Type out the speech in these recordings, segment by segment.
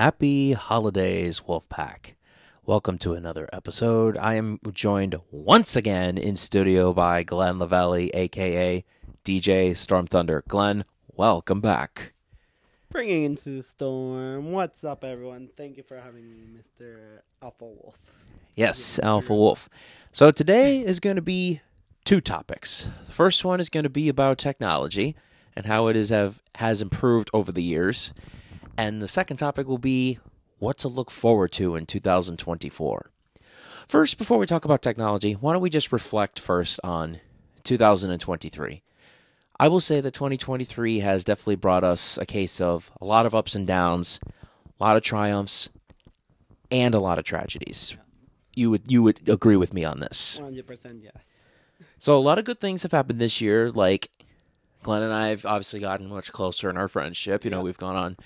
Happy holidays, Wolfpack. Welcome to another episode. I am joined once again in studio by Glenn Lavelli, aka DJ Storm Thunder. Glenn, welcome back. Bringing into the storm. What's up, everyone? Thank you for having me, Mr. Alpha Wolf. Yes, Alpha Wolf. So today is going to be two topics. The first one is going to be about technology and how it is have has improved over the years. And the second topic will be what to look forward to in 2024. First, before we talk about technology, why don't we just reflect first on 2023? I will say that 2023 has definitely brought us a case of a lot of ups and downs, a lot of triumphs, and a lot of tragedies. You would you would agree with me on this? 100% yes. So a lot of good things have happened this year. Like Glenn and I have obviously gotten much closer in our friendship. You know, we've gone on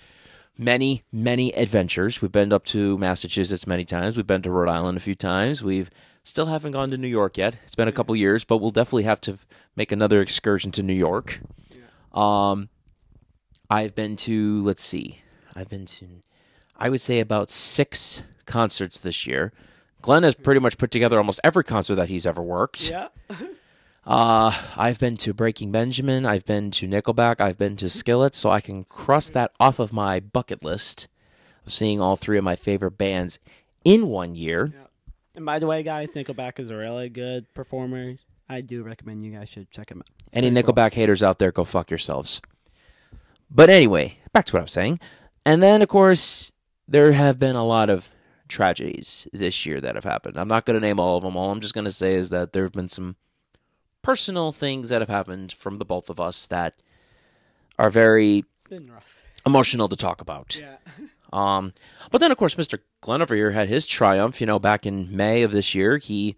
many, many adventures. We've been up to Massachusetts many times. We've been to Rhode Island a few times. We've still haven't gone to New York yet. It's been a couple years, but we'll definitely have to make another excursion to New York. Um, I've been to let's see, I've been to, I would say about six concerts this year. Glenn has pretty much put together almost every concert that he's ever worked. Yeah. Uh, I've been to Breaking Benjamin. I've been to Nickelback. I've been to Skillet, so I can cross that off of my bucket list of seeing all three of my favorite bands in one year. yeah. And by the way, guys, Nickelback is a really good performer. I do recommend you guys should check him out. It's Any very cool. Nickelback haters out there, go fuck yourselves. But anyway, back to what I was saying. And then, of course, there have been a lot of tragedies this year that have happened. I'm not going to name all of them. All I'm just going to say is that there have been some personal things that have happened from the both of us that are very emotional to talk about. Yeah. Um, but then, of course, Mr. Glenn over here had his triumph. You know, back in May of this year, he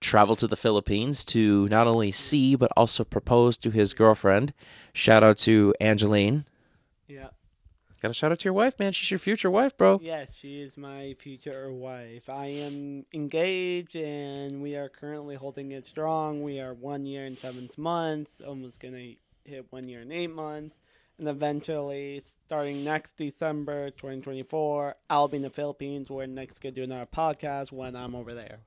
traveled to the Philippines to not only see but also propose to his girlfriend. Shout out to Angeline. Yeah. Got to shout out to your wife, man. She's your future wife, bro. Yes, she is my future wife. I am engaged and we are currently holding it strong. We are one year and seven months, almost going to hit one year and eight months. And eventually, starting next December 2024, I'll be in the Philippines. We're next going to do another podcast when I'm over there.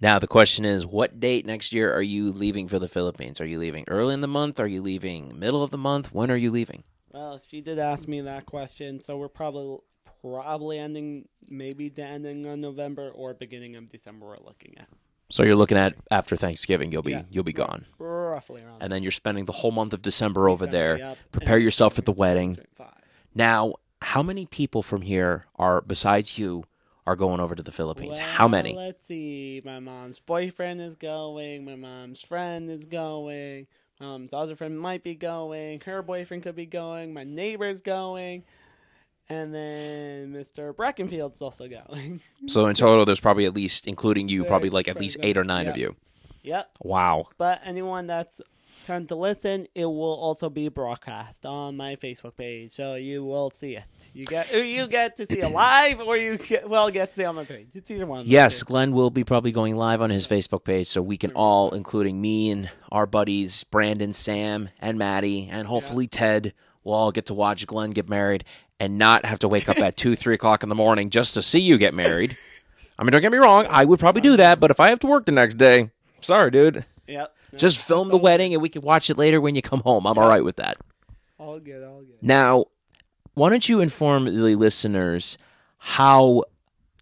Now the question is, what date next year are you leaving for the Philippines? Are you leaving early in the month? Are you leaving middle of the month? When are you leaving? Well, she did ask me that question, so we're probably probably ending maybe the ending of November or beginning of December. We're looking at So you're looking at after Thanksgiving. You'll be Yeah. you'll be gone, roughly around. and then you're spending the whole month of December over there. Yep. Prepare And yourself for the wedding. 2025. Now, how many people from here are besides you are going over to the Philippines? how many? Let's see. My mom's boyfriend is going. My mom's friend is going. Um, Mom's other friend might be going. Her boyfriend could be going. My neighbor's going. And then Mr. Brackenfield's also going. So in total, there's probably at least, including you, probably like at least eight or nine of you. yep. Wow. But anyone that's trying to listen, it will also be broadcast on my Facebook page, so you will see it. You get uh, you get to see it live, or you get, well get to see it on my page. It's either one. Yes. Glenn will be probably going live on his Facebook page, so we can mm-hmm. all, including me and our buddies Brandon, Sam, and Maddie, and hopefully Ted, will all get to watch Glenn get married and not have to wake up at two, three o'clock in the morning just to see you get married. I mean, don't get me wrong, I would probably do uh-huh. that, but if I have to work the next day, sorry, dude. Yep. Just film the wedding and we can watch it later when you come home. I'm all right with that. All good. All good. Now, why don't you inform the listeners how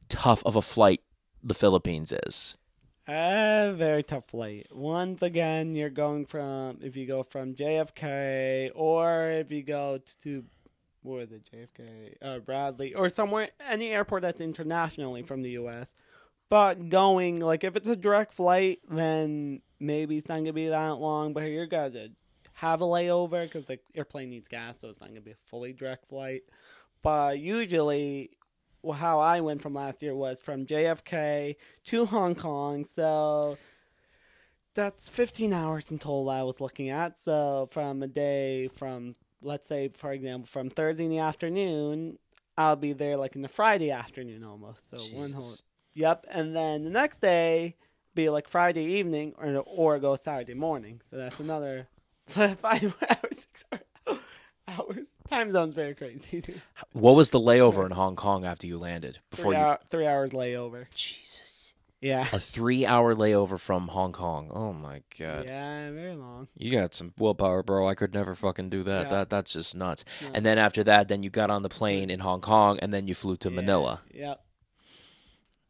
tough of a flight the Philippines is? A very tough flight. Once again, you're going from if you go from JFK or if you go to where the JFK uh, Bradley or somewhere any airport that's internationally from the U.S. But going like if it's a direct flight, then maybe it's not gonna be that long. But you're gonna have a layover because the airplane needs gas, so it's not gonna be a fully direct flight. But usually, well, how I went from last year was from JFK to Hong Kong. So that's 15 hours in total I was looking at. So from a day from, let's say, for example, from Thursday in the afternoon, I'll be there like in the Friday afternoon almost. So one whole. Yep. And then the next day, be like Friday evening or, or go Saturday morning. So that's another five hours, six hours time zone's very crazy. What was the layover in Hong Kong after you landed? Before three, you three hours layover. Jesus. Yeah. A three hour layover from Hong Kong. Oh my god. Yeah, very long. You got some willpower, bro. I could never fucking do that. Yeah. That that's just nuts. Yeah. And then after that, then you got on the plane in Hong Kong and then you flew to Yeah. Manila. Yep.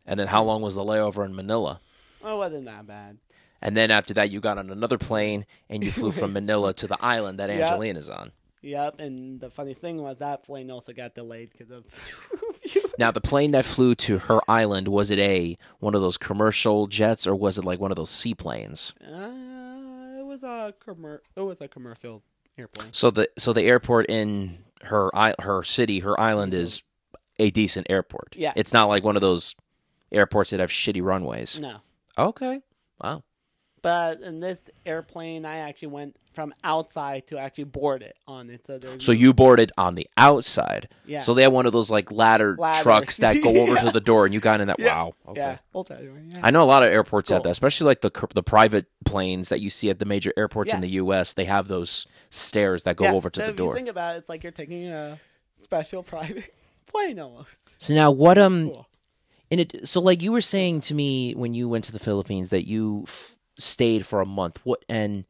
And then how long was the layover in Manila? Well, it wasn't that bad. And then after that, you got on another plane and you flew from Manila to the island that Yep. Angelina's on. Yep, and the funny thing was that plane also got delayed because of. Now, the plane that flew to her island was it a one of those commercial jets or was it like one of those seaplanes? uh, it was a commer- It was a commercial airplane. So the so the airport in her i- her city, her island is a decent airport. Mm-hmm. Yeah. it's not like one of those airports that have shitty runways. No, Okay, wow. but in this airplane, I actually went from outside to actually board it on it. So So you boarded on the outside. yeah, So they have one of those like ladder Ladders. trucks that go over to the door, and you got in that. Yeah. Wow. Okay. yeah, we'll tell you. Yeah. I know a lot of airports have that, especially like the the private planes that you see at the major airports in the U.S. They have those stairs that go Yeah, over to so the door. You think about it, it's like you're taking a special private plane almost. So now, what um, Cool. In it, so like you were saying to me when you went to the Philippines that you f- stayed for a month. What and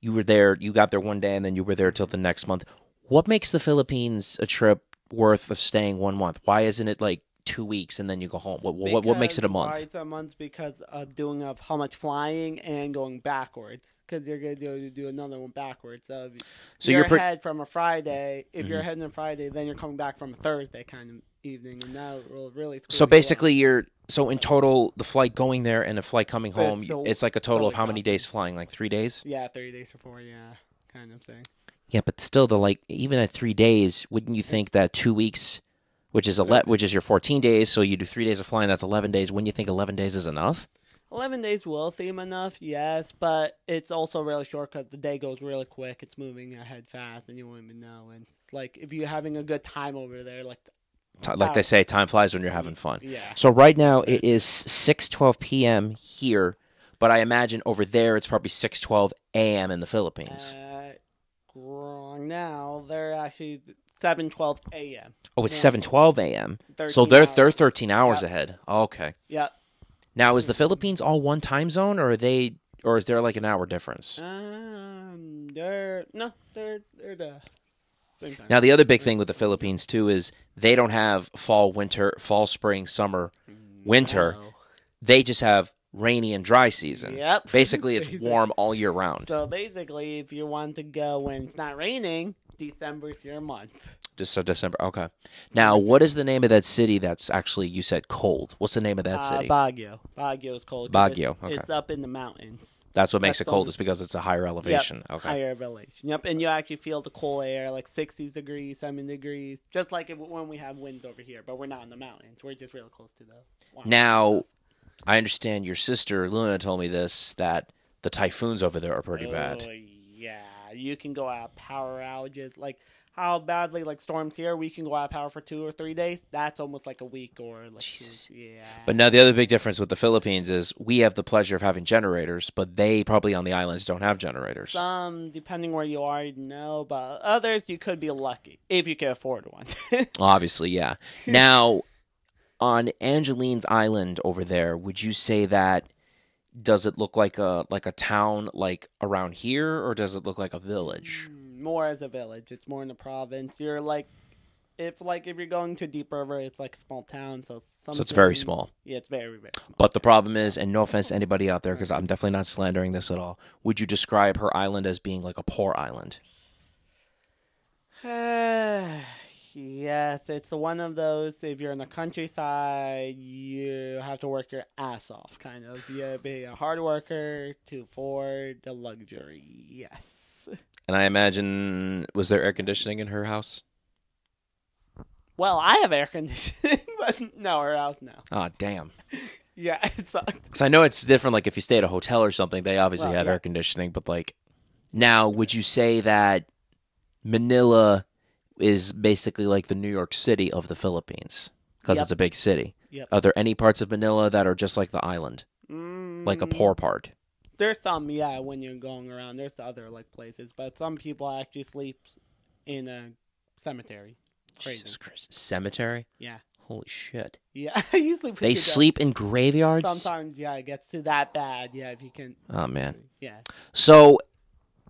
you were there, you got there one day, and then you were there till the next month. What makes the Philippines a trip worth of staying one month? Why isn't it like two weeks and then you go home? What what, what makes it a Because- Why month? it's a month? Because of doing of how much flying and going backwards. Because you're gonna do, do another one backwards. So, if So you're, you're pre- ahead from a Friday. If you're Mhm. heading on Friday, then you're coming back from a Thursday kind of evening, and that will really. So basically, you're so in total the flight going there and the flight coming home. it's still It's like a total of how many possible. days flying? Like three days? yeah, thirty days before, yeah, kind of thing. Yeah, but still, the like even at three days, wouldn't you think that two weeks, which is ele- which is your fourteen days, so you do three days of flying, that's eleven days. Wouldn't you think eleven days is enough? Eleven days will seem enough, yes, but it's also really short because the day goes really quick. It's moving ahead fast, and you won't even know. And it's like if you're having a good time over there, like like they say, time flies when you're having fun. yeah, So right now it is six twelve p.m. here, but I imagine over there it's probably six twelve a.m. in the Philippines. Uh, wrong now. They're actually seven twelve a.m. oh, it's seven twelve a.m. So they're they're thirteen hours Yep. ahead. Okay. Yep. Now is the Philippines all one time zone, or are they, or is there like an hour difference? Um, they're no, they're they're the. Now the other big thing with the Philippines too is they don't have fall, winter, fall, spring, summer. winter. No. They just have rainy and dry season. Yep. Basically, it's warm all year round. So basically, if you want to go when it's not raining, December's your month. Just so December. Okay. Now, what is the name of that city that's actually you said cold? What's the name of that Uh, city? Baguio. Baguio is cold. 'cause Baguio, It's, okay. it's up in the mountains. that's what makes that's it cold. Is because it's a higher elevation. Okay. Higher elevation. Yep, and you actually feel the cold air, like 60s degrees, 70 degrees, just like if, when we have winds over here. But we're not in the mountains. We're just real close to the. water. Now, I understand your sister Luna told me this that the typhoons over there are pretty Oh, bad. yeah, you can go out power outages. Like how badly like storms here, we can go out power for two or three days. That's almost like a week or like two- yeah. But now the other big difference with the Philippines is we have the pleasure of having generators, but they probably on the islands don't have generators. some depending where you are, no, but others you could be lucky if you can afford one. Obviously, yeah. Now, on Angeline's Island over there, would you say that does it look like a like a town like around here, or does it look like a village? Mm, more as a village. It's more in the province. You're like. If like if you're going to Deep River, it's like a small town, so So it's very small. Yeah, it's very very small. But the problem is, and no offense to anybody out there, because I'm definitely not slandering this at all. Would you describe her island as being like a poor island? yes, it's one of those. If you're in the countryside, you have to work your ass off. Kind of, you be a hard worker to afford the luxury. Yes. And I imagine, was there air conditioning in her house? Well, I have air conditioning, but no, our house no. Ah, damn. Yeah, it sucks. Because I know it's different. Like if you stay at a hotel or something, they obviously Well, have yeah. air conditioning. But like, now would you say that Manila is basically like the New York City of the Philippines because Yep. it's a big city? Yep. Are there any parts of Manila that are just like the island, like a Mm, poor part? There's some, yeah, when you're going around. There's other like places, but some people actually sleep in a cemetery. Crazy. Jesus Christ. Cemetery? Yeah. Holy shit. Yeah, usually put They sleep in graveyards? Sometimes, yeah, it gets to that bad. Yeah, if you can. Oh, man. Yeah. So,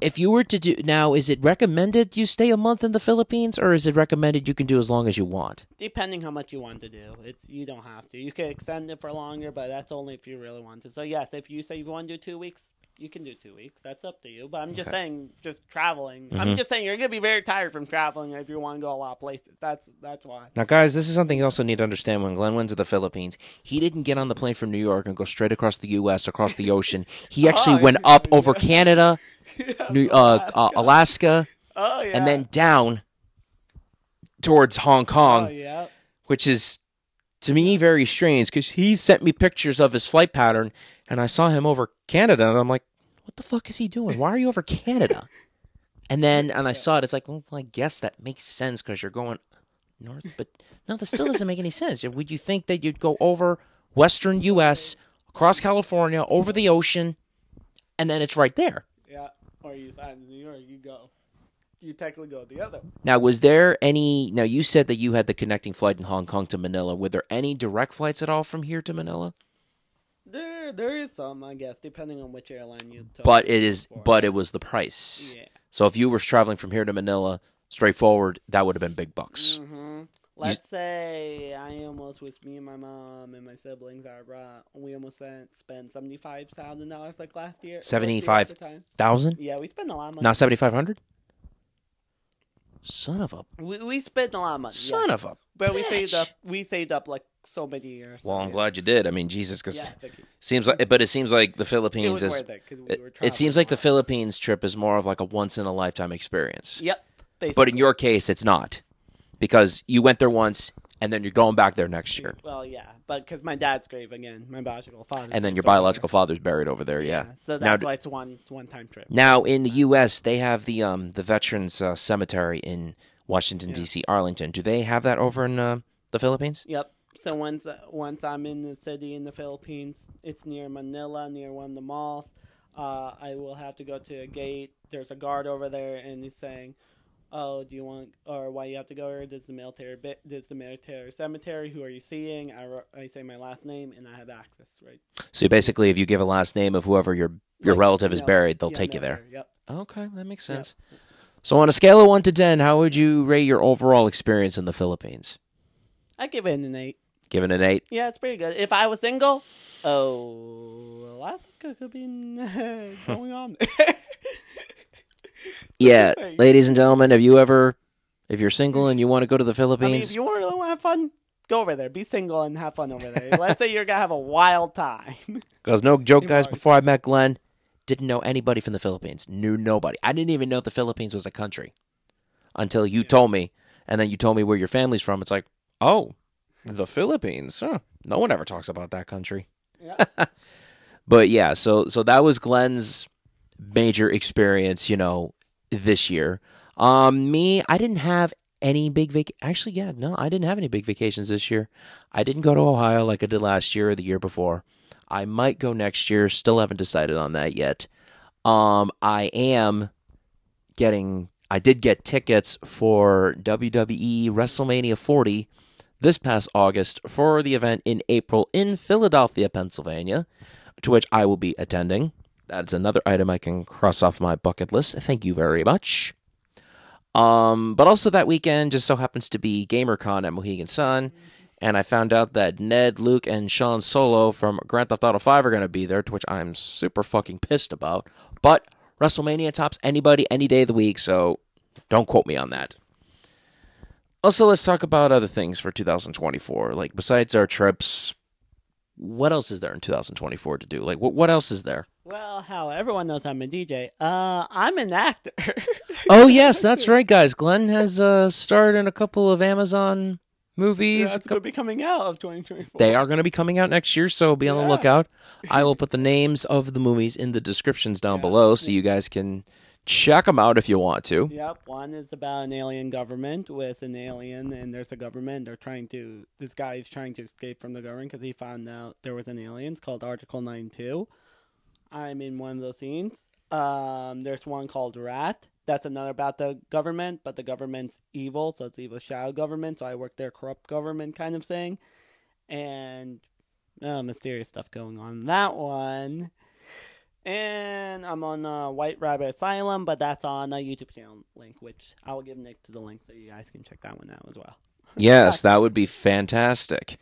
if you were to do now, is it recommended you stay a month in the Philippines, or is it recommended you can do as long as you want? Depending how much you want to do, it's you don't have to. You can extend it for longer, but that's only if you really want to. So yes, if you say you want to do two weeks, you can do two weeks. That's up to you. But I'm just Okay. saying, just traveling. Mhm. I'm just saying you're gonna be very tired from traveling if you want to go a lot of places. That's that's why. Now, guys, this is something you also need to understand. When Glenn went to the Philippines, he didn't get on the plane from New York and go straight across the U.S. across the ocean. He actually Oh, went yeah, up over yeah. Canada, New uh, uh, Alaska, Oh yeah. and then down towards Hong Kong. Oh yeah. which is to me very strange because he sent me pictures of his flight pattern and I saw him over Canada and I'm like, what the fuck is he doing? Why are you over Canada? And then and I saw it, it's like, well, I guess that makes sense because you're going north, but no, that still doesn't make any sense. Would you think that you'd go over Western U.S. across California over the ocean, and then it's right there? Yeah. Or you find New York, you go. You technically go the other. Now, was there any? Now, you said that you had the connecting flight in Hong Kong to Manila. Were there any direct flights at all from here to Manila? There, there is some, I guess, depending on which airline you took. But it is, for. but it was the price. yeah. So if you were traveling from here to Manila, straightforward, that would have been big bucks. hmm Let's say I almost with me and my mom and my siblings I brought we almost spent spent seventy five thousand dollars like last year. last year at the 75 time. Yeah, we spent a lot of money. not seventy five hundred. Son of a we, we spent a lot of money. son yeah. of a. But we saved up. We saved up like so many years. Well, I'm yeah. glad you did. I mean, Jesus, because Yeah, seems like, but it seems like the Philippines is. it we It, seems like the. Philippines trip is more of like a once in a lifetime experience. Yep. But in your case, it's not, because you went there once and then you're going back there next year, Well, yeah, but because my dad's grave again, my biological father. and then your biological father's buried over there. Yeah. So that's d- why it's one one time trip. Now in the U.S., they have the um the Veterans uh, Cemetery in Washington Yeah. D.C. Arlington. Do they have that over in uh, the Philippines? Yep. So once once I'm in the city in the Philippines, it's near Manila, near one of the malls. Uh, I will have to go to a gate. There's a guard over there, and he's saying, "Oh, do you want or why you have to go here? This is the military. This is the military cemetery. Who are you seeing?" I, I say my last name, and I have access. Right. So basically, if you give a last name of whoever your your Like, relative is mil- buried, they'll yeah, take you there. Yep. Okay, that makes Yep. sense. So on a scale of one to ten, how would you rate your overall experience in the Philippines? I give it an eight. Give it an eight. Yeah, it's pretty good. If I was single, oh, Alaska could be going on there. Yeah, ladies and gentlemen, have you ever, if you're single and you want to go to the I mean, Philippines, if you want to have fun, go over there. Be single and have fun over there. Let's say you're gonna have a wild time. Because no joke, guys. Before I met Glenn, didn't know anybody from the Philippines. Knew nobody. I didn't even know the Philippines was a country until you Yeah. told me, and then you told me where your family's from. It's like, oh, the Philippines. Huh. No one ever talks about that country. Yeah. But yeah, so so that was Glenn's major experience. You know, this year. Um, me, I didn't have any big vac. Actually, yeah, no, I didn't have any big vacations this year. I didn't go to Ohio like I did last year or the year before. I might go next year. Still haven't decided on that yet. Um, I am getting. I did get tickets for WWE WrestleMania 40 this past August for the event in April in Philadelphia, Pennsylvania, to which I will be attending. That's another item I can cross off my bucket list. Thank you very much. Um, but also that weekend just so happens to be GamerCon at Mohegan Sun, and I found out that Ned, Luke, and Sean Solo from Grand Theft Auto 5 are going to be there, to which I'm super fucking pissed about. But WrestleMania tops anybody any day of the week, so don't quote me on that. Also, let's talk about other things for 2024. Like, besides our trips, what else is there in 2024 to do? Like, what what else is there? well, how everyone knows I'm a DJ. Uh, I'm an actor. Oh yes, that's right, guys. Glenn has uh, starred in a couple of Amazon movies. That's gonna be coming out of 2024. They are going to be coming out next year, so be on the lookout. I will put the names of the movies in the descriptions down Yeah. below, so you guys can check them out if you want to. Yep, one is about an alien government with an alien, and there's a government. They're trying to. This guy is trying to escape from the government because he found out there was an alien. It's called Article Nine Two. I'm in one of those scenes. Um, there's one called Rat. that's another about the government, but the government's evil, so it's evil shadow government. So I work their corrupt government kind of thing, and uh, mysterious stuff going on in that one. And I'm on uh, White Rabbit Asylum, but that's on a YouTube channel link, which I will give Nick to the link so you guys can check that one out as well. Yes, that would be fantastic.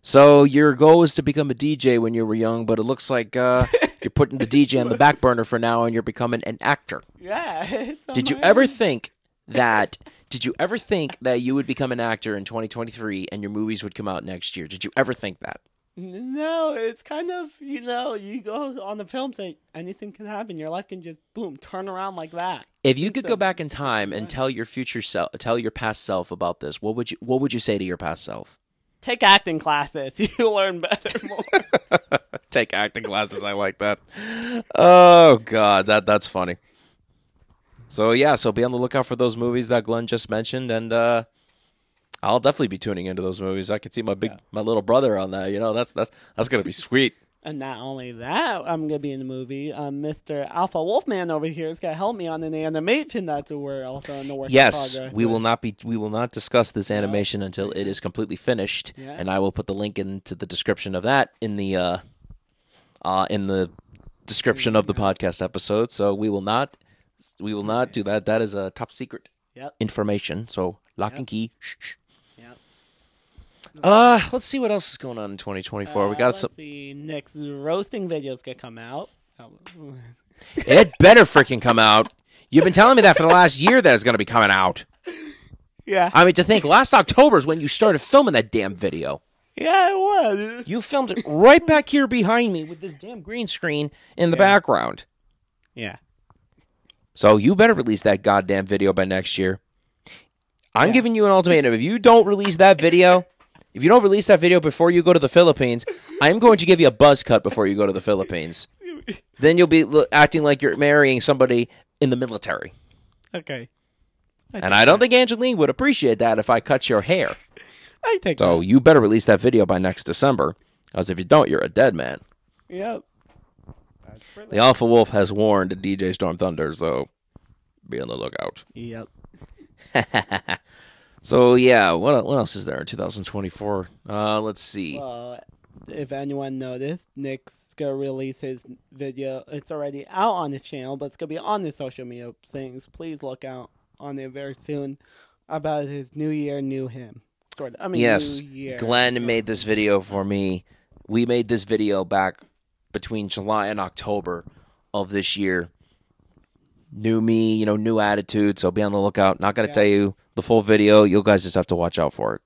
So your goal was to become a DJ when you were young, but it looks like uh, you're putting the DJ on the back burner for now, and you're becoming an actor. Yeah. Did you ever own. think that? Did you ever think that you would become an actor in 2023 and your movies would come out next year? Did you ever think that? No, it's kind of you know you go on the film say anything can happen. Your life can just boom turn around like that. If you could go back in time and tell your future self, tell your past self about this, what would you what would you say to your past self? Take acting classes. You learn better more. Take acting classes. I like that. Oh God, that that's funny. So yeah, so be on the lookout for those movies that Glenn just mentioned, and uh, I'll definitely be tuning into those movies. I could see my big, Yeah. my little brother on that. You know, that's that's that's gonna be sweet. and not only that, I'm gonna be in the movie. Um, Mr. Alpha Wolfman over here is gonna help me on an animation that's we're also in the work. Yes, we will not be we will not discuss this animation until it is completely finished, Yeah. and I will put the link into the description of that in the uh, uh in the description of the podcast episode. So we will not we will not do that. That is a top secret Yep. information. So lock Yep. and key. Shh, shh. Uh, let's see what else is going on in 2024. we Uh, got let's some. see. Next roasting videos gonna come out. It better freaking come out. You've been telling me that for the last year that it's going to be coming out. Yeah. I mean, to think last October is when you started filming that damn video. Yeah, it was. You filmed it right back here behind me with this damn green screen in the Yeah. background. Yeah. So you better release that goddamn video by next year. I'm Yeah. giving you an ultimatum. If you don't release that video, if you don't release that video before you go to the Philippines, I'm going to give you a buzz cut before you go to the Philippines. Then you'll be acting like you're marrying somebody in the military. Okay. And I don't think Angeline would appreciate that if I cut your hair. I take So that. you better release that video by next December. Because if you don't, you're a dead man. Yep. The Alpha Wolf has warned DJ Storm Thunder, so be on the lookout. Yep. so yeah, what what else is there in 2024? Uh, let's see. Well, if anyone noticed, Nick's gonna release his video. It's already out on his channel, but it's gonna be on his social media things. Please look out on it very soon about his New Year, new him. Sort of. I mean, yes, New Year. Glenn made this video for me. We made this video back between July and October of this year. New me, you know, new attitude. So be on the lookout. Not gonna Yeah. tell you the full video. You guys just have to watch out for it.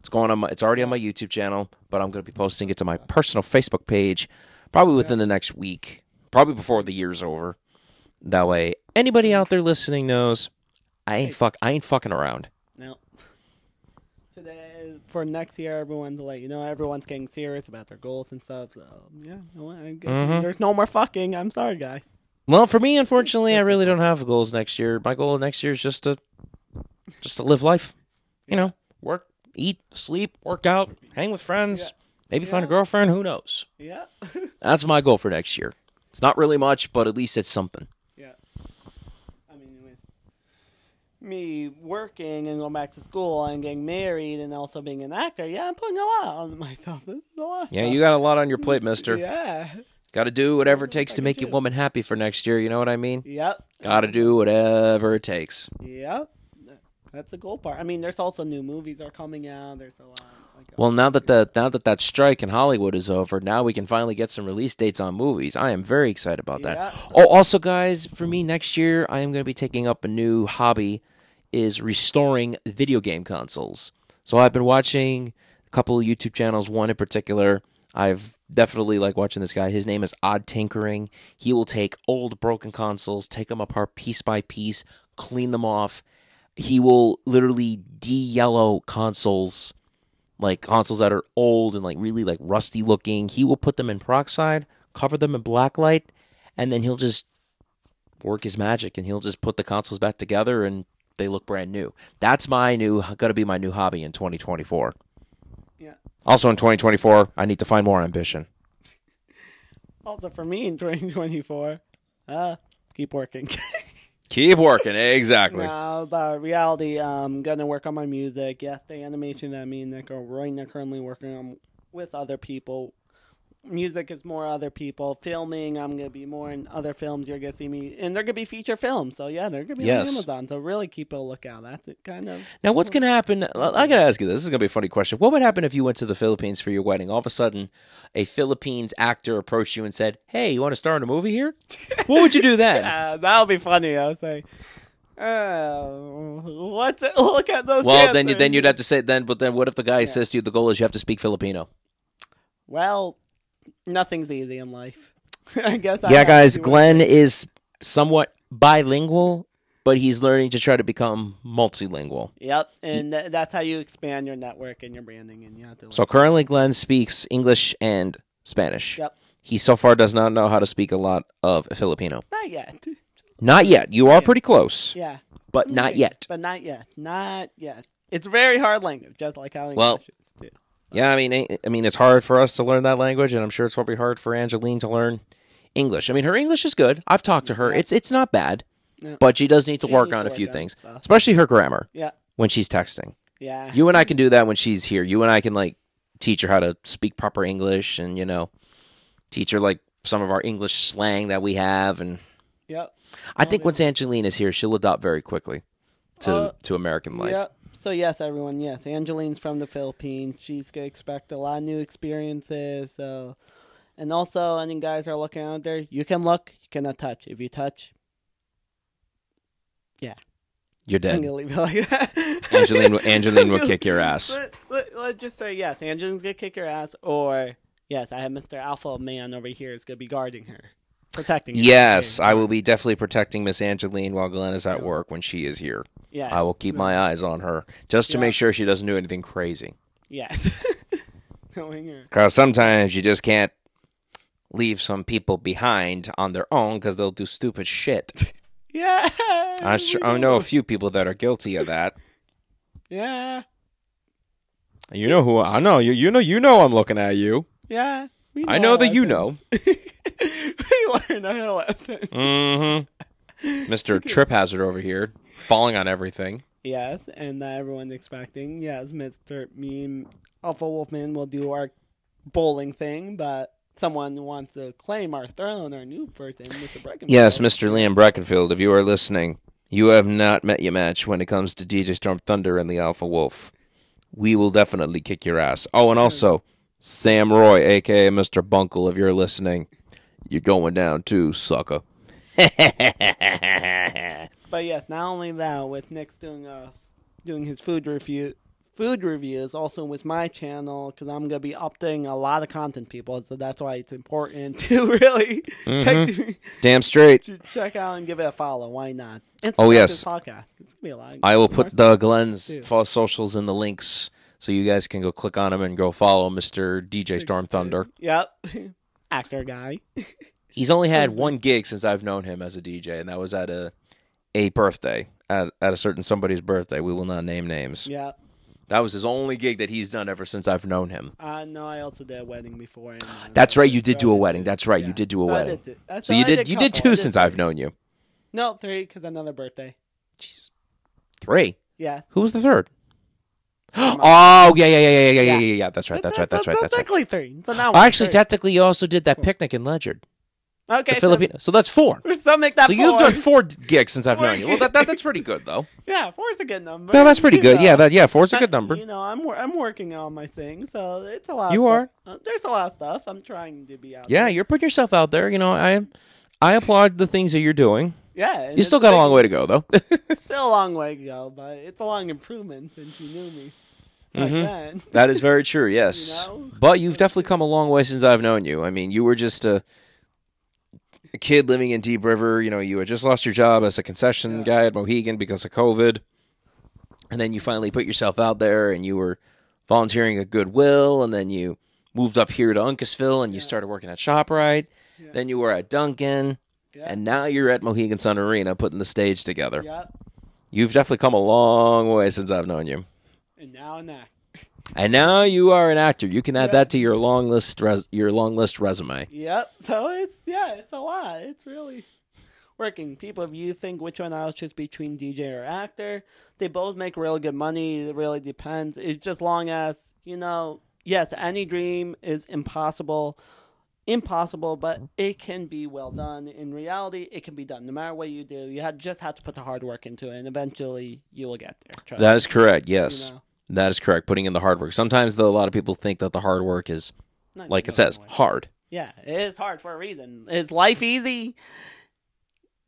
It's going on. My, it's already on my YouTube channel, but I'm gonna be posting it to my personal Facebook page probably within the next week. Probably before the year's over. That way, anybody out there listening knows I ain't fuck. I ain't fucking around. No. Today, for next year, everyone to let you know, everyone's getting serious about their goals and stuff. So yeah, no, I guess Mhm. there's no more fucking. I'm sorry, guys. Well, for me, unfortunately, I really don't have goals next year. My goal next year is just to, just to live life. You know, work, eat, sleep, work out, hang with friends, maybe find a girlfriend. Who knows? Yeah. That's my goal for next year. It's not really much, but at least it's something. Yeah. I mean, with me working and going back to school and getting married and also being an actor, yeah, I'm putting a lot on myself. This is a lot. Yeah, you got a lot on your plate, Mister. Yeah. Got to do whatever it takes to make do. your woman happy for next year. You know what I mean? Yep. Got to do whatever it takes. Yep. That's the goal part. I mean, there's also new movies are coming out. There's a lot. Like, Well, now that the now that that strike in Hollywood is over, now we can finally get some release dates on movies. I am very excited about that. Yeah. Oh, also, guys, for me next year, I am going to be taking up a new hobby, is restoring video game consoles. So I've been watching a couple of YouTube channels. One in particular, I've definitely like watching this guy. His name is Odd Tinkering. He will take old broken consoles, take them apart piece by piece, clean them off. He will literally de-yellow consoles like consoles that are old and like really like rusty looking. He will put them in peroxide, cover them in blacklight, and then he'll just work his magic and he'll just put the consoles back together and they look brand new. That's my new gonna be my new hobby in 2024. Yeah. Also in 2024, I need to find more ambition. Also, for me in 2024, uh, keep working. Keep working. Exactly. No, but reality, I'm gonna work on my music. Yes, the animation that me and Nick are right now currently working on with other people. Music is more other people. Filming, I'm gonna be more in other films. You're gonna see me, and they're gonna be feature films. So yeah, they're gonna be Yes. on Amazon. So really keep a lookout. That's it, kind of. Now, what's going to happen? I got to ask you this. This is going to be a funny question. What would happen if you went to the Philippines for your wedding? All of a sudden, a Philippines actor approached you and said, "Hey, you want to star in a movie here?" What would you do then? Uh, that'll be funny. I'll say. Oh, what? the- Look at those. well, then you, then you'd have to say then. But then, what if the guy says to you, "The goal is you have to speak Filipino"? Well, nothing's easy in life. I guess. I yeah, guys. Glenn it. is somewhat bilingual, but he's learning to try to become multilingual. Yep, and th- that's how you expand your network and your branding, and you have to. So currently, Glenn speaks English and Spanish. Yep. He so far does not know how to speak a lot of Filipino. not yet. Not yet. You are pretty close, Yeah, but not yet. But not yet. Not yet. It's a very hard language, just like how English Well- is. Yeah, I mean, I mean, it's hard for us to learn that language, and I'm sure it's probably hard for Angeline to learn English. I mean, her English is good. I've talked to her; it's it's not bad, Yeah. but she does need to She work on to a few on things, stuff. especially her grammar Yeah, when she's texting. yeah. You and I can do that when she's here. You and I can like teach her how to speak proper English, and you know, teach her like some of our English slang that we have. And Yep. I Oh, think yeah. once Angeline is here, she'll adopt very quickly to Uh, to American life. Yep. So yes, everyone. Yes, Angeline's from the Philippines. She's gonna expect a lot of new experiences. So, and also, any guys are looking out there, you can look, you cannot touch. If you touch, yeah. You're I'm dead. gonna leave it like that. Angeline, Angeline will kick your ass. Let, let, let's just say yes, Angeline's gonna kick your ass, or yes, I have Mr. Alpha Man over here is gonna be guarding her, protecting. Yes, I will be definitely protecting Miss Angeline while Glenn is at Yeah. work when she is here. Yes. I will keep my eyes on her just to Yeah. make sure she doesn't do anything crazy. Yes. Knowing. Because sometimes you just can't leave some people behind on their own because they'll do stupid shit. Yeah. I, sure, I know a few people that are guilty of that. Yeah. You know who I know. You you know you know I'm looking at you. Yeah. We I know that you know. we learned our lesson. Mm-hmm. Mister Trip Hazard over here, falling on everything. Yes, and uh, everyone's expecting. Yes, Mister Me Alpha Wolfman will do our bowling thing, but someone wants to claim our throne, our new person, Mister Breckenfield. Yes, Mr. Liam Breckenfield, if you are listening, you have not met your match when it comes to DJ Storm Thunder and the Alpha Wolf. We will definitely kick your ass. Oh, and also, Sam Roy, aka Mr. Bunkle, if you're listening, you're going down too, sucker. But yes, not only that, with Nick's doing uh doing his food review food reviews, also with my channel because I'm gonna be updating a lot of content, people. So that's why it's important to really Mm-hmm. check, Damn straight. check out and give it a follow. Why not? And Oh, yes. podcast. It's gonna be a lot. I will put the Glenn's socials in the links so you guys can go click on him and go follow Mr. DJ Storm Thunder. Yep, actor guy. He's only had one gig since I've known him as a DJ, and that was at a a birthday at at a certain somebody's birthday. We will not name names. Yep. That was his only gig that he's done ever since I've known him. Uh, no, I also did a wedding before. And, uh, That's right, you did do a wedding. That's right, you did do a So I wedding. did. Uh, So you I did you did couple. I two since I've known you. No, three because another birthday. Jesus, three. Yeah. Who was the third? Oh yeah yeah yeah yeah yeah yeah Yeah. yeah. That's right. That's right. That's right. That's right. Technically three. So now actually, three. technically, you also did that picnic in Ledyard, okay. the Filipino. So that's four. So, make that So you've done four gigs since I've Four known you. Well, that, that that's pretty good though. Yeah, four is a good number. No, that's pretty You good. know. Yeah, that yeah, four's a Uh, good number. You know, I'm I'm working on my thing, so it's a lot. You stuff. are. Uh, there's a lot of stuff. I'm trying to be out. Yeah, there. you're putting yourself out there. You know, I I applaud the things that you're doing. yeah. You still got a long way to go though. Still a long way to go, but it's a long improvement since you knew me. Mhm. then. That is very true. Yes, You know? but you've definitely come a long way since I've known you. I mean, you were just a, a kid living in Deep River. You know, you had just lost your job as a concession Yeah. guy at Mohegan because of COVID, and then you finally put yourself out there, and you were volunteering at Goodwill, and then you moved up here to Uncasville, and you Yeah. started working at Shoprite. Yeah. Then you were at Dunkin', and now you're at Mohegan Sun Arena putting the stage together. You've definitely come a long way since I've known you. And now and that. And now you are an actor. You can add Yeah. that to your long list res- your long list resume. Yep. So it's yeah, it's a lot. It's really working. People, if you think which one I'll choose between DJ or actor, they both make really good money. It really depends. It's just long as you know. Yes, any dream is impossible, impossible, but it can be well done. In reality, it can be done. No matter what you do, you have, just have to put the hard work into it, and eventually you will get there. That is correct. you Yes, know? That is correct. Putting in the hard work. Sometimes, though, a lot of people think that the hard work is, Not like it says, hard. Yeah, it is hard for a reason. Is life easy?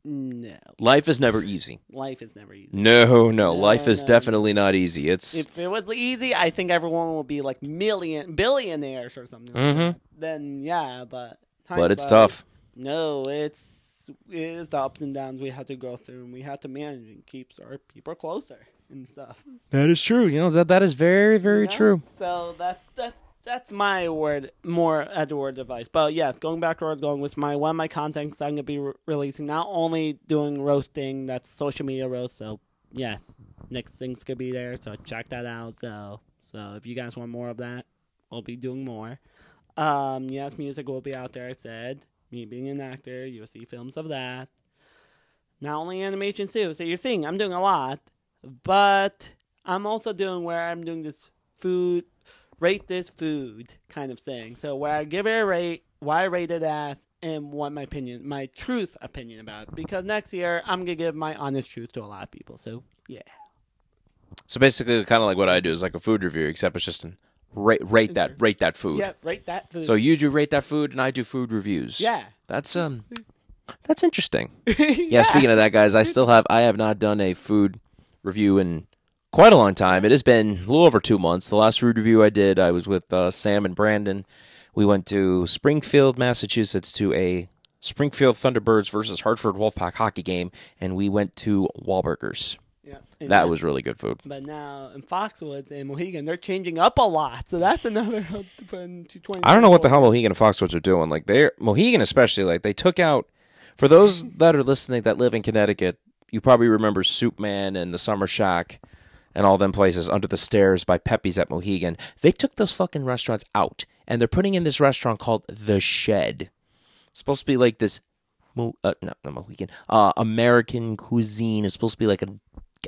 No, Life is never easy. life is never easy. No, no, No, life is no, definitely not easy. It's If it was easy, I think everyone would be like million billionaires or something. Like Mhm. that. Then yeah, but but it's tough. No, it's it is the ups and downs we have to go through, and we have to manage and keep our people closer and stuff. That is true. You know that that is very very know? true. So that's that's that's my word more at the word advice. But yes, going back to where going with my one of my contents I'm gonna be re- releasing. Not only doing roasting, that's social media roast. So yes, next thing's gonna be there. So check that out. So so if you guys want more of that, I'll be doing more. Um, yes, music will be out there. I said me being an actor, you'll see films of that. Not only animation too. So you're seeing I'm doing a lot, but I'm also doing where I'm doing this food rate this food kind of thing. So where I give it a rate, why I rate it as, and what my opinion, my truth opinion about it. Because next year I'm gonna give my honest truth to a lot of people. So yeah, So basically, kind of like what I do is like a food review, except it's just an rate rate that rate that food. yeah, rate that food. So you do rate that food, and I do food reviews. yeah, that's um, that's interesting. yeah. Yeah. Speaking of that, guys, I still have I have not done a food review in quite a long time. It has been a little over two months. The last food review I did, I was with uh, Sam and Brandon. We went to Springfield, Massachusetts, to a Springfield Thunderbirds versus Hartford Wolfpack hockey game, and we went to Wahlburgers. yeah. That was really good food. But now in Foxwoods and Mohegan, they're changing up a lot. So that's another hope to put twenty. I don't know what the hell Mohegan and Foxwoods are doing. Like they're Mohegan especially, like they took out for those that are listening that live in Connecticut, you probably remember Soup Man and the Summer Shack and all them places under the stairs by Pepe's at Mohegan. They took those fucking restaurants out and they're putting in this restaurant called The Shed. It's supposed to be like this Mo- uh, no, Mohegan. Uh, American cuisine is supposed to be like a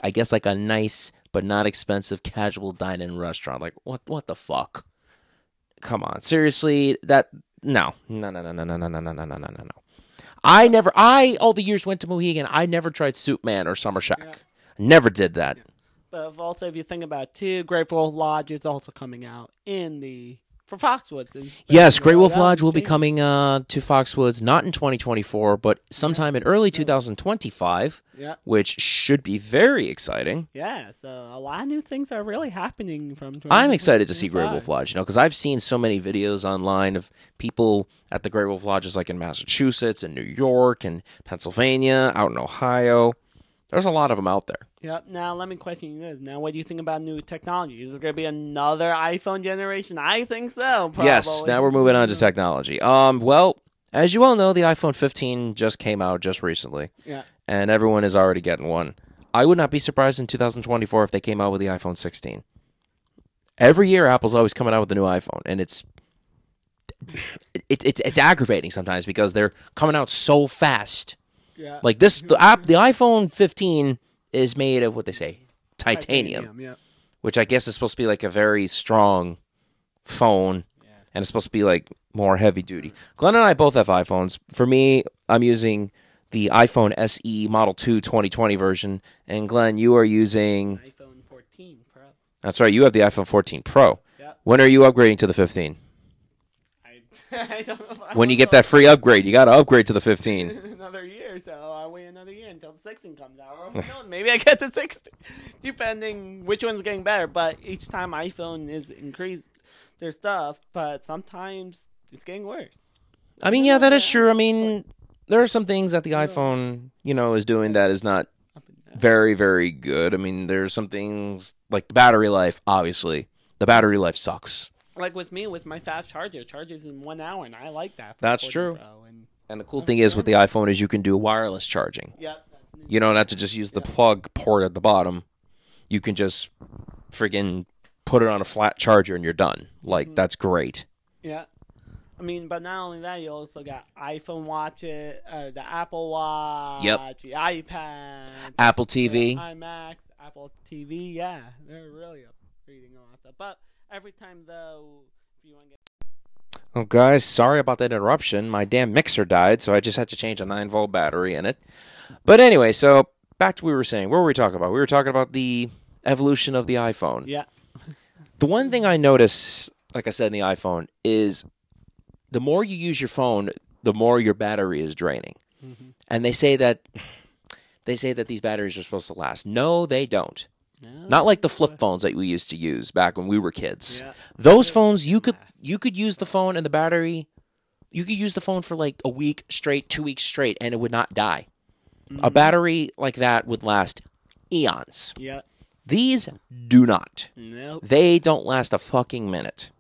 I guess like a nice but not expensive casual dine-in restaurant. Like what what the fuck? come on seriously that no no no no no no no no no no no no i never i all the years went to mohegan i never tried soup man or summer shack. Yeah. never did that. But also, if you think about it too, Wolf Lodge is also coming out in the for Foxwoods. yes great wolf lodge will be coming uh to foxwoods not in 2024 but sometime in early 2025 Yeah, which should be very exciting yeah. So a lot of new things are really happening from. I'm excited to see Great Wolf Lodge, you know, because I've seen so many videos online of people at the Great Wolf Lodges, like in Massachusetts and New York and Pennsylvania, out in Ohio. There's a lot of them out there. Yep. Now let me question you this. Now, what do you think about new technology? Is there going to be another iPhone generation? I think so. Probably. Yes, now we're moving on to technology. Um, well, as you all know, the iPhone 15 just came out just recently, Yeah. and everyone is already getting one. I would not be surprised in 2024 if they came out with the iPhone 16. Every year, Apple's always coming out with a new iPhone, and it's it, it's it's aggravating sometimes because they're coming out so fast. Yeah. Like this, the mm-hmm. app, the iPhone 15 is made of what they say titanium, Yeah. which I guess is supposed to be like a very strong phone, and it's supposed to be like more heavy duty. Glenn and I both have iPhones. For me, I'm using the iPhone SE Model 2 2020 version, and Glenn, you are using. iPhone 14 Pro. That's right, you have the iPhone 14 Pro. Yeah. When are you upgrading to the 15? I, I don't know. I When you will get that free upgrade, you got to upgrade to the 15. another year, so I'll wait another year until the 16 comes out. Or who knows, maybe I get the 16, depending which one's getting better. But each time iPhone is increased their stuff, but sometimes it's getting worse. I mean, yeah, that is true. I mean, there are some things that the iPhone, you know, is doing that is not Up and down. very, very good. I mean, there's some things like the battery life, obviously. The battery life sucks. Like with me, with my fast charger, it charges in one hour, and I like that. for That's true. Pro, and And the cool thing is with the iPhone is you can do wireless charging. yeah, You don't have to just use the plug port at the bottom. You can just friggin' put it on a flat charger and you're done. Like, that's great. yeah. I mean, but not only that, you also got iPhone watches, uh, the Apple Watch, Yep. the iPad, Apple TV. iMac, Apple TV. Yeah, they're really upgrading a lot of stuff. But every time though, if you want to get Oh, guys, sorry about that interruption. My damn mixer died, so I just had to change a 9 volt battery in it. But anyway, so back to what we were saying. What were we talking about? We were talking about the evolution of the iPhone. yeah, The one thing I notice, like I said in the iPhone, is the more you use your phone, the more your battery is draining. Mhm. And they say that they say that these batteries are supposed to last. No, they don't. No, Not like the flip phones that we used to use back when we were kids. Yeah. Those phones you could you could use the phone and the battery you could use the phone for like a week straight, 2 weeks straight and it would not die. A battery like that would last eons. Yeah. These do not. Nope. They don't last a fucking minute.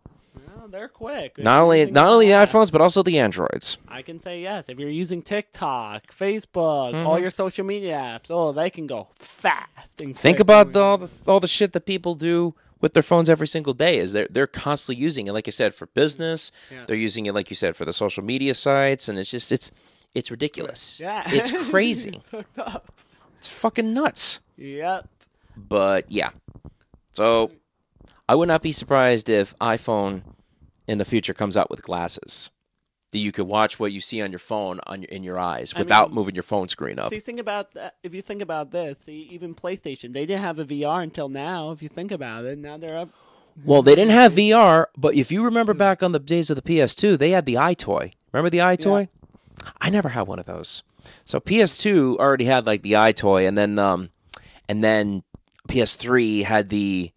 No, they're quick. If Not only not only the iPhones but also the Androids. I can say yes. If you're using TikTok, Facebook, Mm-hmm. all your social media apps, oh, they can go fast. And Think quick. about the, all the all the shit that people do with their phones every single day. Is they're they're constantly using it, like I said, for business. Yeah. They're using it, like you said, for the social media sites, and it's just it's it's ridiculous. Yeah. it's crazy. It's fucking nuts. Yep. But yeah, so I would not be surprised if iPhone in the future comes out with glasses that you could watch what you see on your phone on your, in your eyes I without mean- moving your phone screen up. See, think about that. If you think about this, see, even PlayStation, they didn't have a VR until now. If you think about it, now they're up. Well, they didn't have VR, but if you remember back on the days of the PS2, they had the EyeToy. Remember the EyeToy? I never had one of those. So PS2 already had like the EyeToy, and then um, and then PS3 had the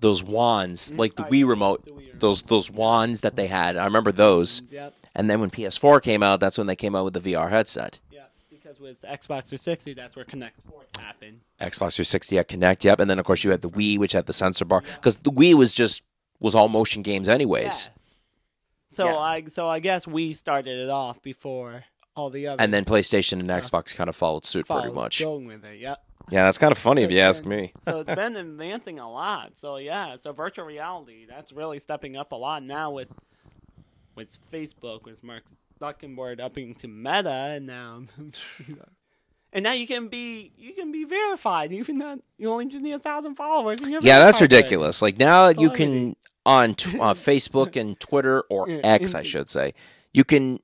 those wands, like the Wii remote, the Wii remote. those those wands that they had. I remember those. Mm, yep. And then when PS4 came out, that's when they came out with the VR headset. Yeah. Because with Xbox 360, that's where Kinect Sports happened. Xbox 360 had Kinect, yep, and then of course you had the Wii, which had the sensor bar, because the Wii was just was all motion games anyways. Yeah. So Yeah. I so I guess we started it off before all the other And then PlayStation and Xbox kind of followed suit pretty much. going with it. Yep. Yeah, that's kind of funny if you ask me. so it's been advancing a lot. So yeah, so virtual reality that's really stepping up a lot now with with Facebook with Mark Zuckerberg upping to Meta and now and now you can be you can be verified even though you only just need a thousand followers. And you're Yeah, that's ridiculous. Like now you can on t- uh, Facebook and Twitter or X, I should say, you can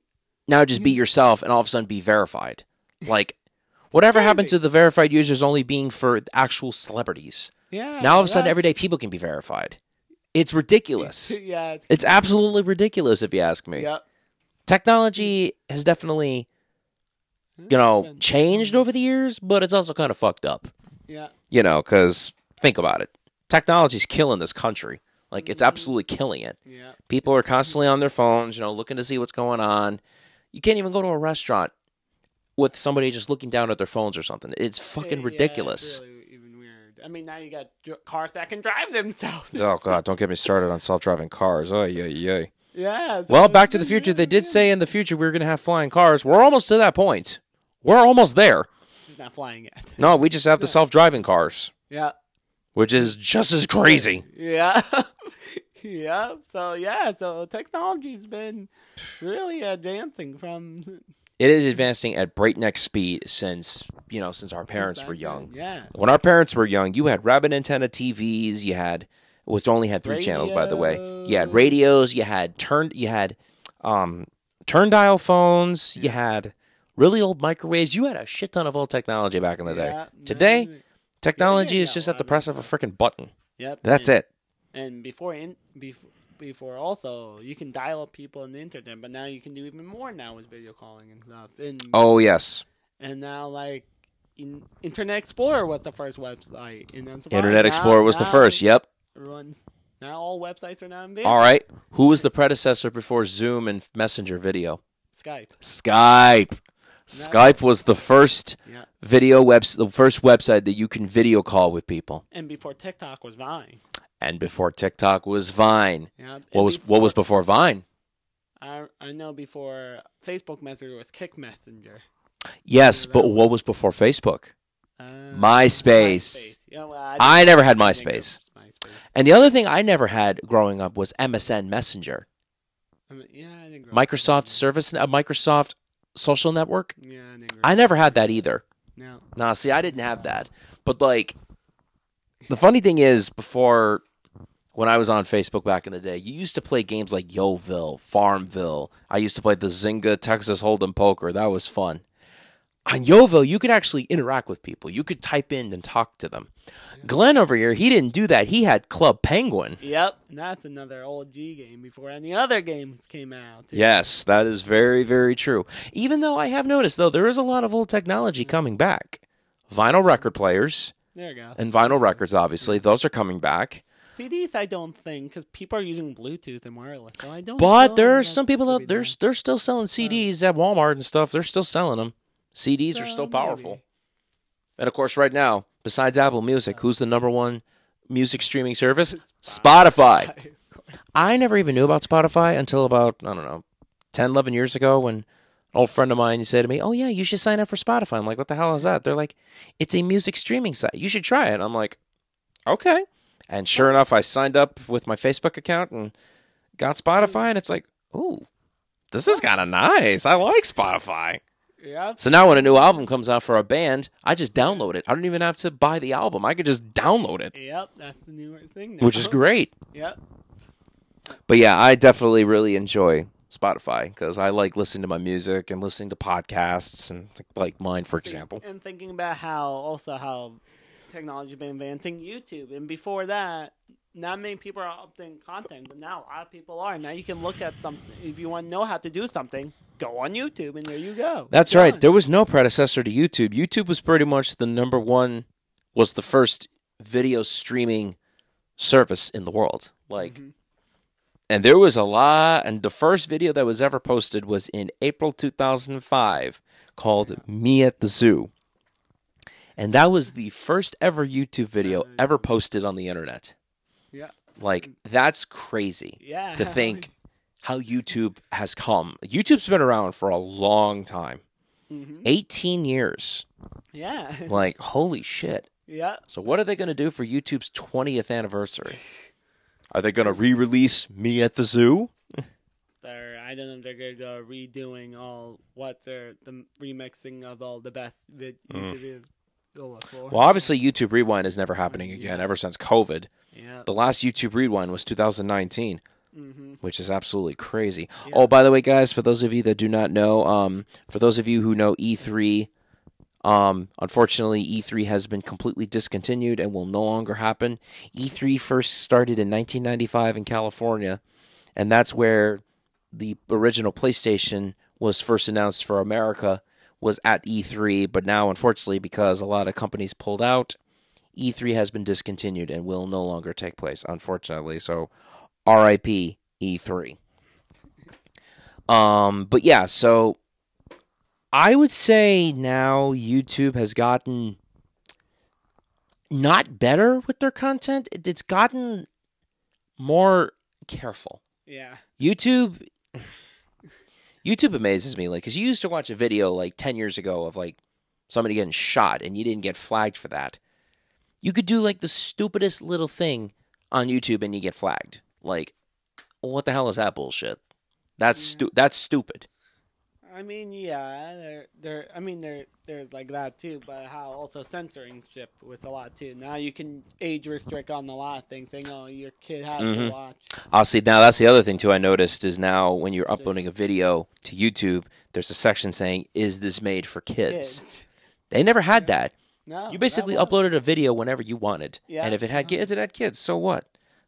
now just be yourself and all of a sudden be verified. Like whatever happened to the verified users only being for actual celebrities? Yeah. Now all of a sudden everyday people can be verified. It's ridiculous. yeah. It's, It's absolutely ridiculous if you ask me. yep. Technology has definitely, you know, changed over the years, but it's also kind of fucked up. Yeah. You know, because think about it. Technology's killing this country. Like, it's mm-hmm. absolutely killing it. Yeah. People are constantly on their phones, you know, looking to see what's going on. You can't even go to a restaurant with somebody just looking down at their phones or something. It's fucking Yeah, ridiculous. Really even weird. I mean, now you got cars that can drive themselves. Oh god, don't get me started on self-driving cars. Oh yeah, yeah. yeah. Well, Back to the Future, they did say in the future we were going to have flying cars. We're almost to that point. We're almost there. She's not flying yet. No, we just have the self-driving cars, Yeah. which is just as crazy. Yeah. yeah. So yeah. So technology's been really advancing from It is advancing at breakneck speed since you know since our parents were then. young. Yeah. When our parents were young, you had rabbit antenna TVs. You had which only had three channels, by the way. You had radios. You had turned. You had um, turn dial phones. You had really old microwaves. You had a shit ton of old technology back in the day. Yeah, Today, no, technology Yeah, is yeah, just at the press of a freaking button. Yep. That's and, it. And before in before before also you can dial up people on the internet, but now you can do even more now with video calling and stuff. And Oh yes, and now like in, Internet Explorer was the first website. And I'm Internet now- Explorer was the first. Yep. everyone- now all websites are now in All right. Who was the predecessor before Zoom and Messenger video? Skype. Skype. Skype was the first Yeah. video webs the first website that you can video call with people. And before TikTok was Vine. And before TikTok was Vine. Yeah. What was what was before Vine? I I know before Facebook Messenger was Kik Messenger. Yes, but what was before Facebook? Uh, MySpace. Yeah, well, I, I never had I didn't think MySpace. MySpace. And the other thing I never had growing up was MSN Messenger. I mean, yeah, I didn't up Microsoft that. Service, uh, Microsoft Social Network. Yeah, I I never had that either. No. Nah, see, I didn't have that. But like, the funny thing is, before when I was on Facebook back in the day, you used to play games like Yoville, Farmville. I used to play the Zynga Texas Hold'em Poker. That was fun. On Yoville, you could actually interact with people. You could type in and talk to them. Glenn over here, he didn't do that. He had Club Penguin. Yep, and that's another old G game before any other games came out. Yes, that is very, very true. Even though I have noticed, though, there is a lot of old technology coming back. Vinyl record players There you go. and vinyl records, obviously, those are coming back. CDs, I don't think, because people are using Bluetooth and wireless, so I don't. But there are some people be there. They're still selling CDs at Walmart and stuff. They're still selling them. CDs are still powerful. maybe. And of course, right now, besides Apple Music, who's the number one music streaming service? Spotify. I never even knew about Spotify until about, I don't know, 10, 11 years ago when an old friend of mine said to me, Oh, yeah, you should sign up for Spotify. I'm like, What the hell is that? They're like, It's a music streaming site. You should try it. I'm like, Okay. And sure enough, I signed up with my Facebook account and got Spotify, and it's like, Ooh, this is kind of nice. I like Spotify. Yep. So now when a new album comes out for a band, I just download it. I don't even have to buy the album. I could just download it, Yep, that's the newer thing now. which is great. Yep. But yeah, I definitely really enjoy Spotify because I like listening to my music and listening to podcasts and like mine, for example. And thinking about how also how technology's been advancing YouTube, and before that, not many people are updating content, but now a lot of people are. Now you can look at something if you want to know how to do something, go on YouTube, and there you go. That's right. There was no predecessor to YouTube. YouTube was pretty much the number one, was the first video streaming service in the world. Like, Mhm. and there was a lot. And the first video that was ever posted was in April 2005 called Me at the Zoo. And that was the first ever YouTube video ever posted on the internet. Yeah. Like, that's crazy Yeah. to think how YouTube has come. YouTube's been around for a long time Mhm. 18 years. Yeah. Like, holy shit. yeah. So, what are they going to do for YouTube's 20th anniversary? Are they going to re release Me at the Zoo? They're, I don't know if they're going to go redoing all what they're the remixing of all the best vid- YouTube videos. You'll look for. Well, obviously, YouTube Rewind is never happening again ever since COVID. yeah. The last YouTube Rewind was 2019. hmm which is absolutely crazy. Yeah. Oh, by the way, guys, for those of you that do not know, um, for those of you who know E3, um, unfortunately, E3 has been completely discontinued and will no longer happen. E3 first started in 1995 in California, and that's where the original PlayStation was first announced for America. Was at E3, but now, unfortunately, because a lot of companies pulled out, E3 has been discontinued and will no longer take place, unfortunately. So, RIP E3. Um, but yeah, so I would say now YouTube has gotten not better with their content. It's gotten more careful. Yeah. YouTube YouTube amazes me like cuz you used to watch a video like 10 years ago of like somebody getting shot and you didn't get flagged for that. You could do like the stupidest little thing on YouTube and you get flagged. Like what the hell is that bullshit? That's stu- that's stupid. I mean, yeah, they're they're. I mean, they're they're like that too. But how also censoring ship with a lot too. Now you can age restrict on a lot of things, saying, "Oh, your kid has Mhm. to watch." I'll see now that's the other thing too I noticed is now when you're uploading a video to YouTube, there's a section saying is this made for kids? Kids. They never had that. No, You basically uploaded a video whenever you wanted. Yeah. And if it had kids, it had kids. So what?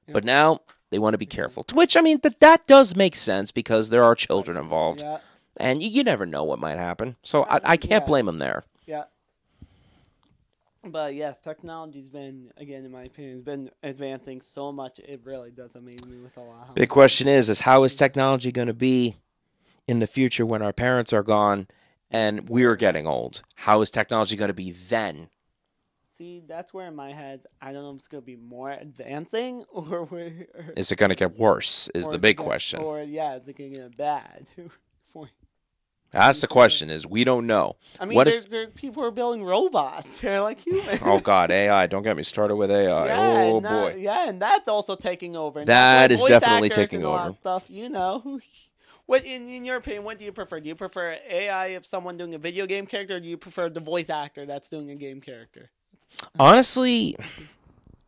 Yeah. But now they want to be careful. To which, I mean, that, that does make sense because there are children involved. Yeah, And you, you never know what might happen. So I, I can't Yeah. blame them there. yeah. But yes, technology's been again, in my opinion, has been advancing so much. It really does amaze me with a lot. Big question is, is how is technology going to be in the future when our parents are gone and we're getting old? How is technology going to be then? See, that's where in my head, I don't know if it's gonna be more advancing or, Is it going to get worse? Is the big gonna- question. Or yeah, is it gonna get bad? point? That's the question. Is we don't know. I mean, What there's, is- there's people who are building robots. They're like humans. Oh God, AI! Don't get me started with AI. Yeah, oh and that- yeah, and that's also taking over. And That that's is voice definitely actors taking and a over. Stuff, you know. What in, in your opinion? What do you prefer? Do you prefer AI of someone doing a video game character, or do you prefer the voice actor that's doing a game character? Honestly,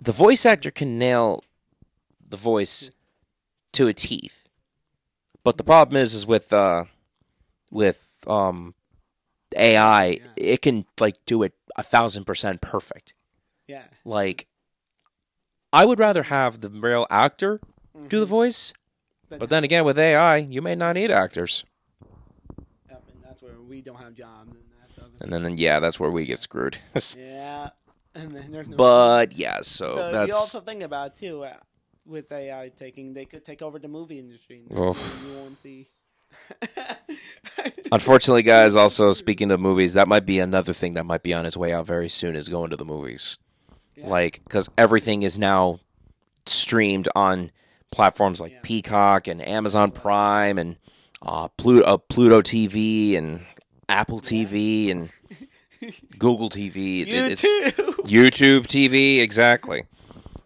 the voice actor can nail the voice to a teeth. But the problem is, is with uh, with um, AI, Yeah. it can like do it a thousand percent perfect. Yeah. Like, I would rather have the real actor do the Mhm. voice. But then again, with AI, you may not need actors. Yep, and that's where we don't have jobs. And And then, then yeah, that's where we get screwed. Yeah, and then there's no. but yeah, so, So that's you also think about too uh, with AI taking, they could take over the movie industry. and Oof. You won't see. unfortunately, guys. Also, speaking of movies, that might be another thing that might be on its way out very soon. Is going to the movies, Yeah. like because everything is now streamed on platforms like Yeah. Peacock and Amazon Prime and uh, Pluto, uh, Pluto TV and Apple TV and Google TV. It- it's. YouTube TV, exactly.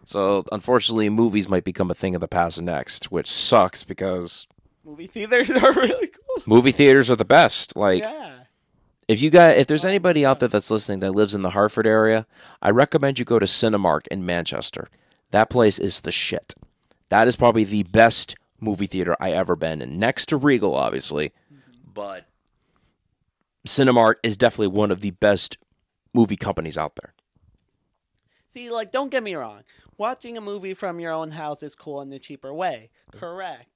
So unfortunately, movies might become a thing of the past next, which sucks because Movie theaters are really cool. movie theaters are the best. Like yeah. if you got if there's anybody out there that's listening that lives in the Hartford area, I recommend you go to Cinemark in Manchester. That place is the shit. That is probably the best movie theater I ever been in, next to Regal, obviously. Mm-hmm. But Cinemark is definitely one of the best movie companies out there. See, like, don't get me wrong. Watching a movie from your own house is cool in a cheaper way. Mm-hmm. Correct.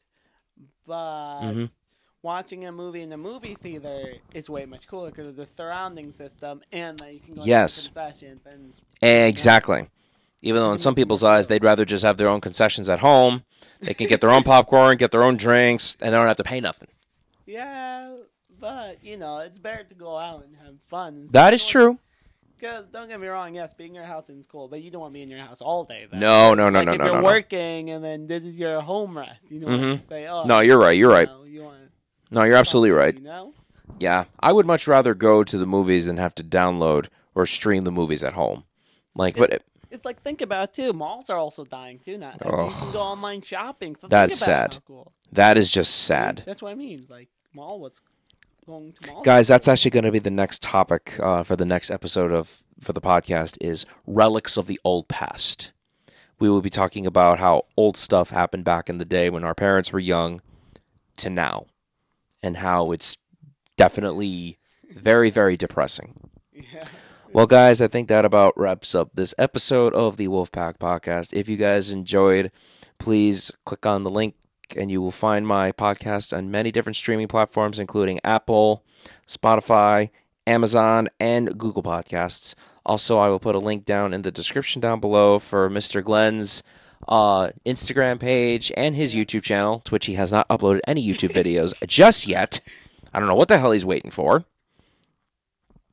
But Mhm. watching a movie in a movie theater is way much cooler because of the surrounding system and that you can go Yes. to concessions and Exactly. Even though in some people's eyes they'd rather just have their own concessions at home, they can get their own popcorn, get their own drinks, and they don't have to pay nothing. yeah, but you know it's better to go out and have fun. That is true. Because don't get me wrong, yes, being in your house is cool, but you don't want to be in your house all day. Though. No, no, no, like no, if no, you're no, no. working and then this is your home rest, you Mhm. to say, oh, No, you're right. You're right. know, you want No, you're absolutely right. You know? Yeah, I would much rather go to the movies than have to download or stream the movies at home. Like, but it, It's like think about it, too. Malls are also dying too now. Like, You can go online shopping. So That's sad. cool. that is just sad. That's what I mean. Like mall was going to mall. Guys, that's actually going to be the next topic uh, for the next episode of for the podcast is relics of the old past. We will be talking about how old stuff happened back in the day when our parents were young to now, and how it's definitely very very depressing. Yeah. Well, guys, I think that about wraps up this episode of the Wolfpack Podcast. If you guys enjoyed, please click on the link and you will find my podcast on many different streaming platforms, including Apple, Spotify, Amazon, and Google Podcasts. Also, I will put a link down in the description down below for Mr. Glenn's uh, Instagram page and his YouTube channel, to which he has not uploaded any YouTube videos just yet. I don't know what the hell he's waiting for.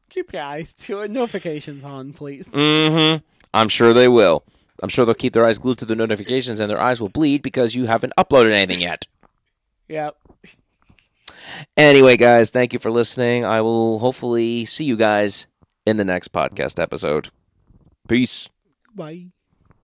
Keep your eyes to. Notifications on, please. Mm-hmm. I'm sure they will. I'm sure they'll keep their eyes glued to the notifications and their eyes will bleed because you haven't uploaded anything yet. Yep. Anyway, guys, thank you for listening. I will hopefully see you guys in the next podcast episode. Peace. Bye.